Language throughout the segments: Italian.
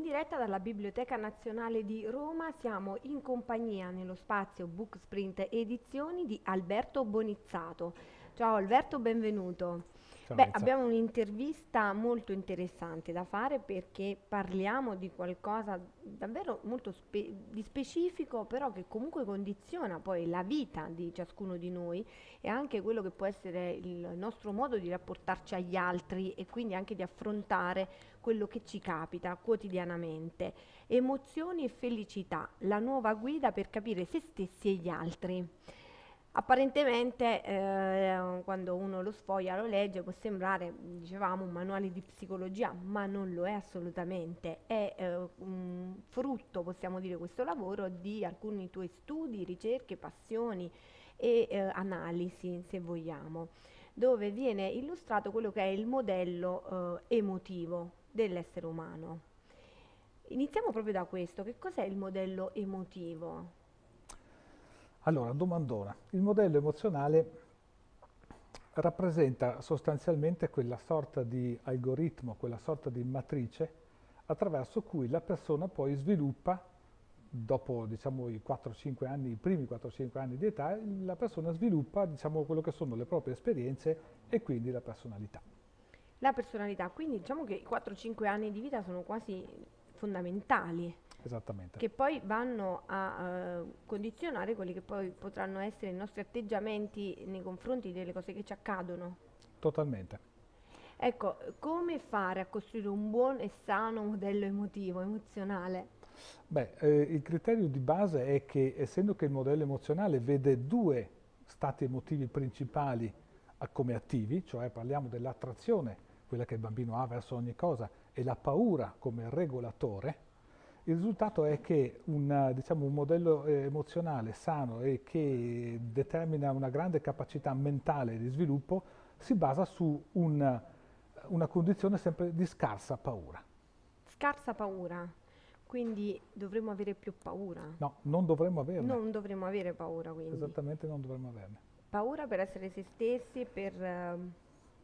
diretta dalla Biblioteca Nazionale di Roma. Siamo in compagnia nello spazio Booksprint Edizioni di Alberto Bonizzato. Ciao Alberto, benvenuto. Beh, abbiamo un'intervista molto interessante da fare perché parliamo di qualcosa davvero molto spe- di specifico, però che comunque condiziona poi la vita di ciascuno di noi e anche quello che può essere il nostro modo di rapportarci agli altri e quindi anche di affrontare quello che ci capita quotidianamente. Emozioni e felicità, la nuova guida per capire se stessi e gli altri. Apparentemente eh, quando uno lo sfoglia, lo legge, può sembrare, dicevamo, un manuale di psicologia, ma non lo è assolutamente. È eh, frutto, possiamo dire, questo lavoro di alcuni tuoi studi, ricerche, passioni e eh, analisi, se vogliamo, dove viene illustrato quello che è il modello eh, emotivo dell'essere umano. Iniziamo proprio da questo. Che cos'è il modello emotivo? Allora, domandona. Il modello emozionale rappresenta sostanzialmente quella sorta di algoritmo, quella sorta di matrice attraverso cui la persona poi sviluppa, dopo diciamo, i 4-5 anni, i primi 4-5 anni di età, la persona sviluppa diciamo, quello che sono le proprie esperienze e quindi la personalità. La personalità, quindi diciamo che i 4-5 anni di vita sono quasi fondamentali. Esattamente. Che poi vanno a uh, condizionare quelli che poi potranno essere i nostri atteggiamenti nei confronti delle cose che ci accadono. Totalmente. Ecco, come fare a costruire un buon e sano modello emotivo, emozionale? Beh, eh, il criterio di base è che essendo che il modello emozionale vede due stati emotivi principali come attivi, cioè parliamo dell'attrazione, quella che il bambino ha verso ogni cosa, e la paura come regolatore, il risultato è che un, diciamo, un modello eh, emozionale sano e che determina una grande capacità mentale di sviluppo si basa su un, una condizione sempre di scarsa paura. Scarsa paura? Quindi dovremmo avere più paura? No, non dovremmo averne. Non dovremmo avere paura quindi? Esattamente, non dovremmo averne. Paura per essere se stessi, per... Uh...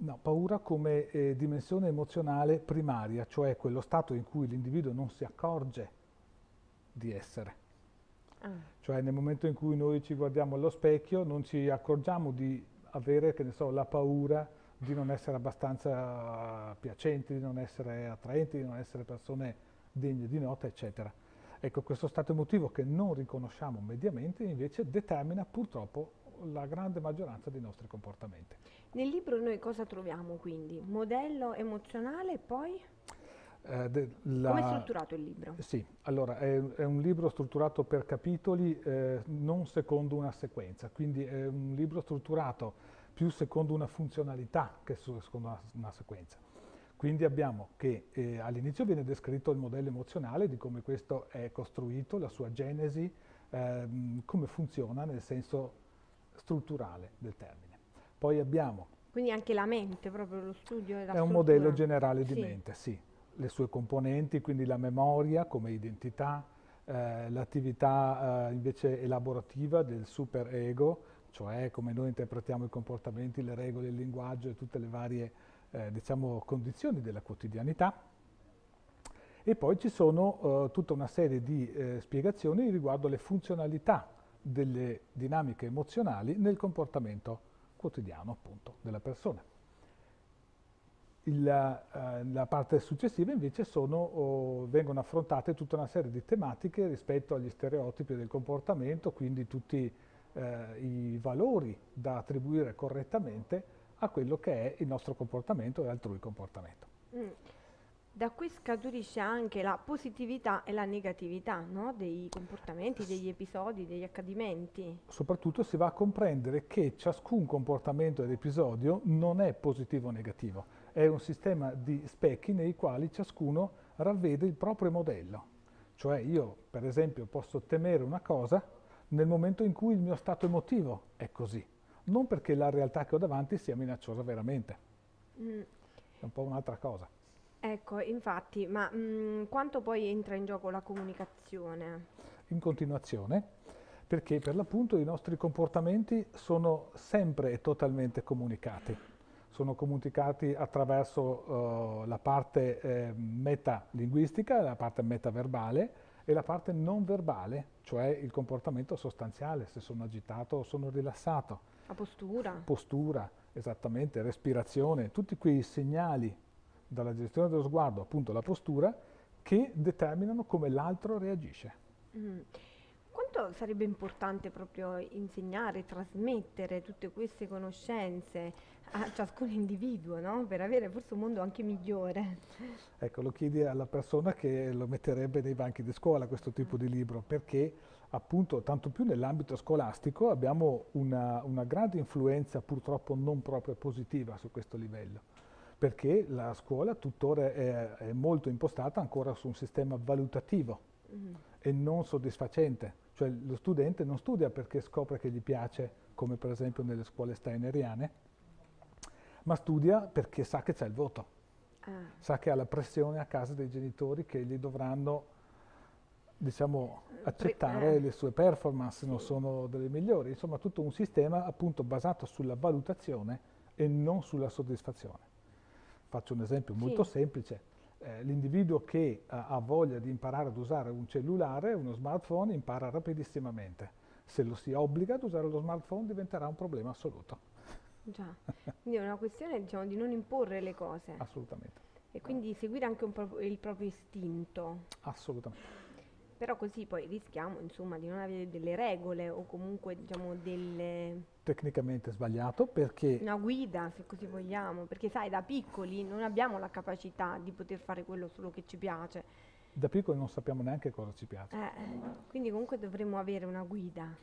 No, paura come eh, dimensione emozionale primaria, cioè quello stato in cui l'individuo non si accorge di essere. Ah. Cioè nel momento in cui noi ci guardiamo allo specchio non ci accorgiamo di avere, che ne so, la paura di non essere abbastanza piacenti, di non essere attraenti, di non essere persone degne di nota, eccetera. Ecco, questo stato emotivo che non riconosciamo mediamente invece determina purtroppo la grande maggioranza dei nostri comportamenti. Nel libro noi cosa troviamo quindi? Modello emozionale e poi? Eh, la, Come è strutturato il libro? Sì, allora è, è un libro strutturato per capitoli, eh, non secondo una sequenza, quindi è un libro strutturato più secondo una funzionalità che secondo una, una sequenza. Quindi abbiamo che eh, all'inizio viene descritto il modello emozionale di come questo è costruito, la sua genesi, ehm, come funziona nel senso strutturale del termine. Poi abbiamo... Quindi anche la mente, proprio lo studio della È un modello generale di sì. mente, sì. Le sue componenti, quindi la memoria come identità, eh, l'attività eh, invece elaborativa del superego, cioè come noi interpretiamo i comportamenti, le regole, il linguaggio e tutte le varie eh, diciamo, condizioni della quotidianità. E poi ci sono eh, tutta una serie di eh, spiegazioni riguardo le funzionalità delle dinamiche emozionali nel comportamento quotidiano appunto della persona. Il, eh, la parte successiva invece sono, oh, vengono affrontate tutta una serie di tematiche rispetto agli stereotipi del comportamento, quindi tutti eh, i valori da attribuire correttamente a quello che è il nostro comportamento e altrui comportamento. Mm. Da qui scaturisce anche la positività e la negatività no? dei comportamenti, degli episodi, degli accadimenti. Soprattutto si va a comprendere che ciascun comportamento ed episodio non è positivo o negativo, è un sistema di specchi nei quali ciascuno ravvede il proprio modello. Cioè io, per esempio, posso temere una cosa nel momento in cui il mio stato emotivo è così, non perché la realtà che ho davanti sia minacciosa veramente. Mm. È un po' un'altra cosa. Ecco, infatti, ma mh, mm, quanto poi entra in gioco la comunicazione? In continuazione, perché per l'appunto i nostri comportamenti sono sempre e totalmente comunicati. sono comunicati attraverso uh, la parte eh, metalinguistica, la parte metaverbale e la parte non verbale, cioè il comportamento sostanziale, se sono agitato o sono rilassato. La postura. Postura, esattamente, respirazione, tutti quei segnali dalla gestione dello sguardo, appunto la postura, che determinano come l'altro reagisce. Mm. Quanto sarebbe importante proprio insegnare, trasmettere tutte queste conoscenze a ciascun individuo, no? per avere forse un mondo anche migliore? Ecco, lo chiedi alla persona che lo metterebbe nei banchi di scuola questo tipo di libro, perché appunto tanto più nell'ambito scolastico abbiamo una, una grande influenza purtroppo non proprio positiva su questo livello perché la scuola tuttora è, è, molto impostata ancora su un sistema valutativo mm. e non soddisfacente. Cioè lo studente non studia perché scopre che gli piace, come per esempio nelle scuole steineriane, ma studia perché sa che c'è il voto, ah. sa che ha la pressione a casa dei genitori che gli dovranno diciamo, accettare eh. le sue performance, sì. non sono delle migliori. Insomma, tutto un sistema appunto basato sulla valutazione e non sulla soddisfazione. Faccio un esempio molto sì. semplice eh, l'individuo che eh, ha voglia di imparare ad usare un cellulare, uno smartphone, impara rapidissimamente. Se lo si obbliga ad usare lo smartphone diventerà un problema assoluto. Già, quindi è una questione diciamo, di non imporre le cose. Assolutamente. E quindi seguire anche pro il proprio istinto. Assolutamente. Però così poi rischiamo insomma, di non avere delle regole o comunque diciamo, delle... Tecnicamente sbagliato perché... Una guida, se così vogliamo, perché sai, da piccoli non abbiamo la capacità di poter fare quello solo che ci piace. Da piccoli non sappiamo neanche cosa ci piace. Eh, quindi comunque dovremmo avere una guida.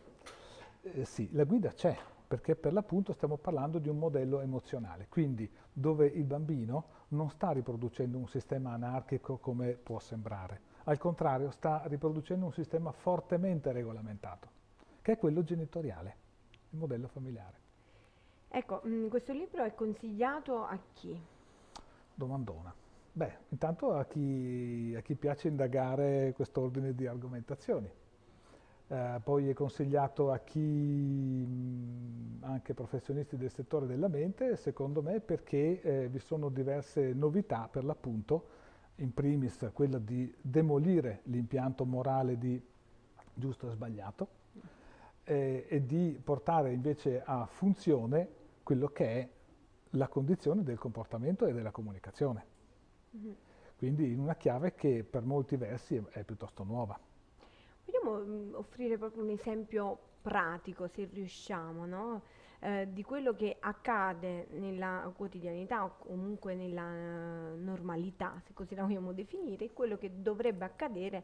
Eh, sì, la guida c'è, perché per l'appunto stiamo parlando di un modello emozionale, quindi dove il bambino non sta riproducendo un sistema anarchico come può sembrare al contrario sta riproducendo un sistema fortemente regolamentato, che è quello genitoriale, il modello familiare. Ecco, mh, mm, questo libro è consigliato a chi? Domandona. Beh, intanto a chi, a chi piace indagare quest'ordine di argomentazioni. Eh, poi è consigliato a chi, mh, mm, anche professionisti del settore della mente, secondo me, perché eh, vi sono diverse novità per l'appunto in primis quella di demolire l'impianto morale di giusto e sbagliato eh, e di portare invece a funzione quello che è la condizione del comportamento e della comunicazione. Mm-hmm. Quindi in una chiave che per molti versi è, è piuttosto nuova. Vogliamo mh, mm, offrire proprio un esempio pratico, se riusciamo, no? Eh, di quello che accade nella quotidianità o comunque nella normalità, se così la vogliamo definire, quello che dovrebbe accadere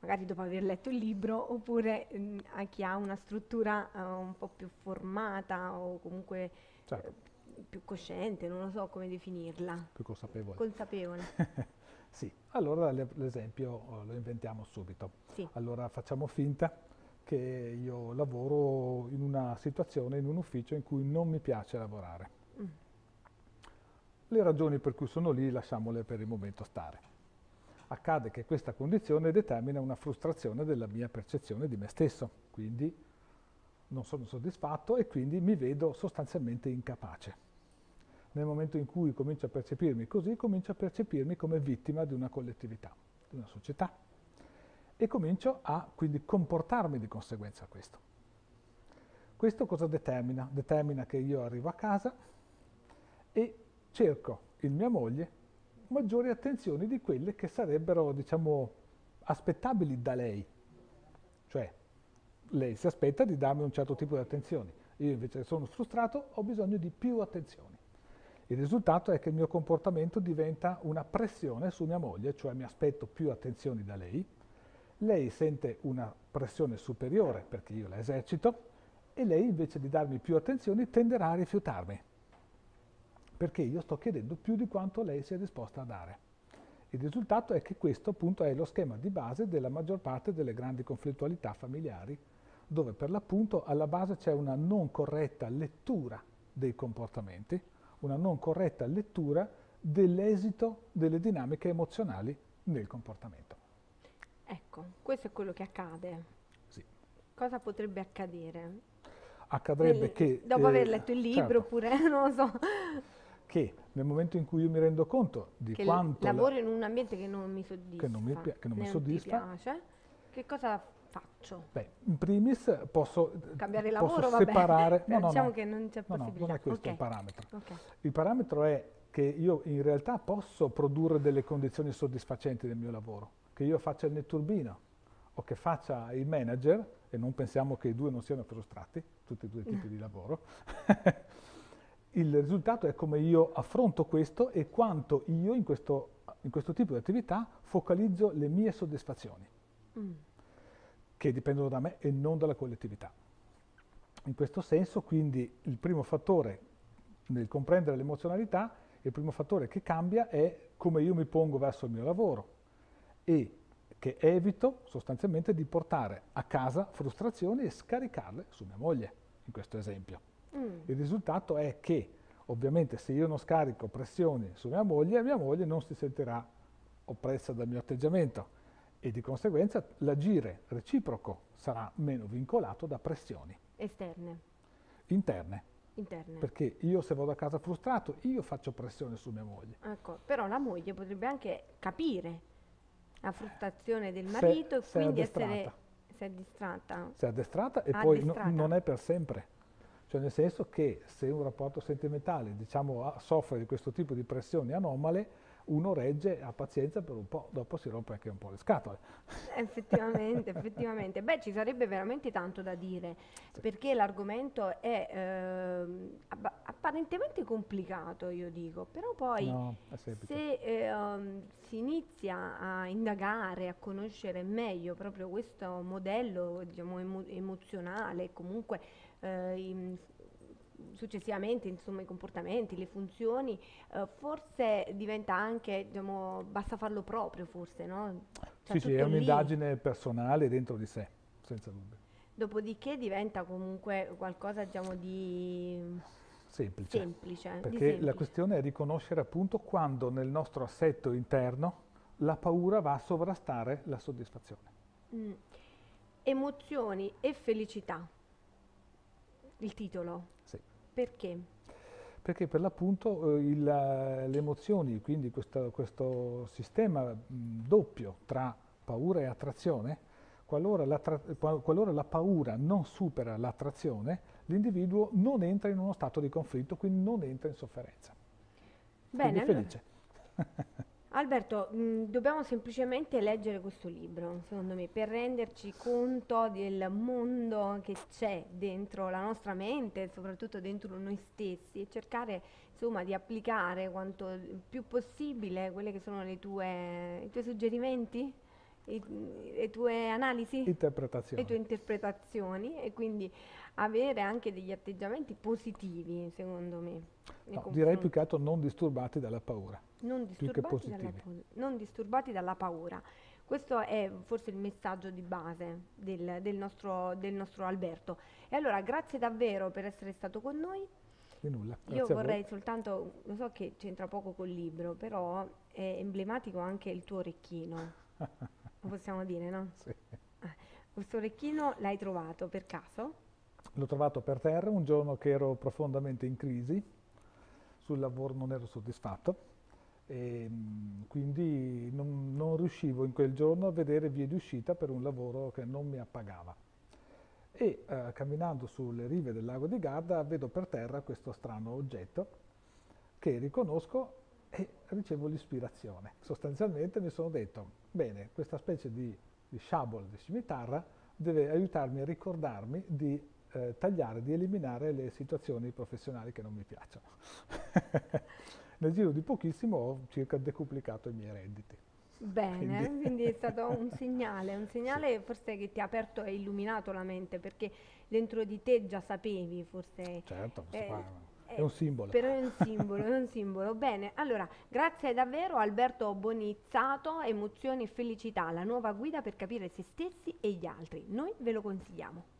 magari dopo aver letto il libro oppure mh, mm, a chi ha una struttura uh, un po' più formata o comunque certo. eh, più cosciente, non lo so come definirla. Più consapevole. Consapevole. sì, allora l'esempio oh, lo inventiamo subito. Sì. Allora facciamo finta che io lavoro in una situazione, in un ufficio in cui non mi piace lavorare. Mm. Le ragioni per cui sono lì lasciamole per il momento stare. Accade che questa condizione determina una frustrazione della mia percezione di me stesso, quindi non sono soddisfatto e quindi mi vedo sostanzialmente incapace. Nel momento in cui comincio a percepirmi così, comincio a percepirmi come vittima di una collettività, di una società e comincio a quindi comportarmi di conseguenza a questo. Questo cosa determina? Determina che io arrivo a casa e cerco in mia moglie maggiori attenzioni di quelle che sarebbero, diciamo, aspettabili da lei. Cioè, lei si aspetta di darmi un certo tipo di attenzioni. Io invece sono frustrato, ho bisogno di più attenzioni. Il risultato è che il mio comportamento diventa una pressione su mia moglie, cioè mi aspetto più attenzioni da lei, lei sente una pressione superiore perché io la esercito e lei invece di darmi più attenzione tenderà a rifiutarmi perché io sto chiedendo più di quanto lei sia disposta a dare. Il risultato è che questo appunto è lo schema di base della maggior parte delle grandi conflittualità familiari, dove per l'appunto alla base c'è una non corretta lettura dei comportamenti, una non corretta lettura dell'esito delle dinamiche emozionali nel comportamento. Ecco, questo è quello che accade. Sì. Cosa potrebbe accadere? Accadrebbe Nel, che... Dopo eh, aver letto il libro certo. oppure, non lo so. Che nel momento in cui io mi rendo conto di che quanto... lavoro la, in un ambiente che non mi soddisfa, che non mi, che non mi soddisfa piace, che cosa faccio? Beh, in primis posso, Cambiare lavoro, posso vabbè. separare... No, no, diciamo no, che non c'è possibilità. No, non è questo okay. il parametro. Okay. Il parametro è che io in realtà posso produrre delle condizioni soddisfacenti del mio lavoro, che io faccia il netturbino o che faccia il manager, e non pensiamo che i due non siano frustrati, tutti e due i tipi di lavoro, il risultato è come io affronto questo e quanto io in questo, in questo tipo di attività focalizzo le mie soddisfazioni, mm. che dipendono da me e non dalla collettività. In questo senso, quindi, il primo fattore nel comprendere l'emozionalità, il primo fattore che cambia è come io mi pongo verso il mio lavoro e che evito sostanzialmente di portare a casa frustrazioni e scaricarle su mia moglie, in questo esempio. Mm. Il risultato è che ovviamente se io non scarico pressioni su mia moglie, mia moglie non si sentirà oppressa dal mio atteggiamento e di conseguenza l'agire reciproco sarà meno vincolato da pressioni. Esterne. Interne. Interne. Perché io se vado a casa frustrato, io faccio pressione su mia moglie. Ecco, però la moglie potrebbe anche capire la frustrazione del marito se, e quindi essere si è distratta. Si è addestrata e poi no, non è per sempre. Cioè nel senso che se un rapporto sentimentale diciamo, soffre di questo tipo di pressioni anomale, uno regge, ha pazienza per un po', dopo si rompe anche un po' le scatole. Effettivamente, effettivamente. Beh, ci sarebbe veramente tanto da dire, sì. perché l'argomento è eh, apparentemente complicato, io dico, però poi no, se eh, um, si inizia a indagare, a conoscere meglio proprio questo modello diciamo, emo emozionale, comunque eh, successivamente insomma, i comportamenti, le funzioni, eh, forse diventa anche, diciamo, basta farlo proprio forse, no? Cioè, sì, sì, è un'indagine personale dentro di sé, senza dubbio. Dopodiché diventa comunque qualcosa diciamo, di semplice. semplice perché di semplice. la questione è riconoscere appunto quando nel nostro assetto interno la paura va a sovrastare la soddisfazione. Mm. Emozioni e felicità il titolo? Sì. Perché? Perché per l'appunto eh, le emozioni, quindi questo, questo sistema mh, doppio tra paura e attrazione, qualora la, qualora la paura non supera l'attrazione, l'individuo non entra in uno stato di conflitto, quindi non entra in sofferenza. Bene, quindi felice. Allora. Alberto, mh, mm, dobbiamo semplicemente leggere questo libro, secondo me, per renderci conto del mondo che c'è dentro la nostra mente, soprattutto dentro noi stessi, e cercare insomma di applicare quanto più possibile quelle che sono le tue, i tuoi suggerimenti, i, le tue analisi, le tue interpretazioni e quindi avere anche degli atteggiamenti positivi, secondo me. No, direi più che altro non disturbati dalla paura non disturbati, dalla, non disturbati dalla paura. Questo è forse il messaggio di base del, del, nostro, del, nostro, Alberto. E allora grazie davvero per essere stato con noi. Di nulla. Io vorrei soltanto, lo so che c'entra poco col libro, però è emblematico anche il tuo orecchino. Lo possiamo dire, no? Sì. Ah, questo orecchino l'hai trovato per caso? L'ho trovato per terra un giorno che ero profondamente in crisi, sul lavoro non ero soddisfatto e, ehm, quindi non, non, riuscivo in quel giorno a vedere vie di uscita per un lavoro che non mi appagava. E eh, camminando sulle rive del lago di Garda vedo per terra questo strano oggetto che riconosco e ricevo l'ispirazione. Sostanzialmente mi sono detto, bene, questa specie di, di sciabola, di scimitarra, deve aiutarmi a ricordarmi di eh, tagliare, di eliminare le situazioni professionali che non mi piacciono. nel giro di pochissimo ho circa decuplicato i miei redditi. Bene, quindi, quindi è stato un segnale, un segnale sì. forse che ti ha aperto e illuminato la mente, perché dentro di te già sapevi forse... Certo, eh, è un simbolo. Però è un simbolo, è un simbolo. Bene, allora, grazie davvero Alberto Bonizzato, Emozioni e Felicità, la nuova guida per capire se stessi e gli altri. Noi ve lo consigliamo.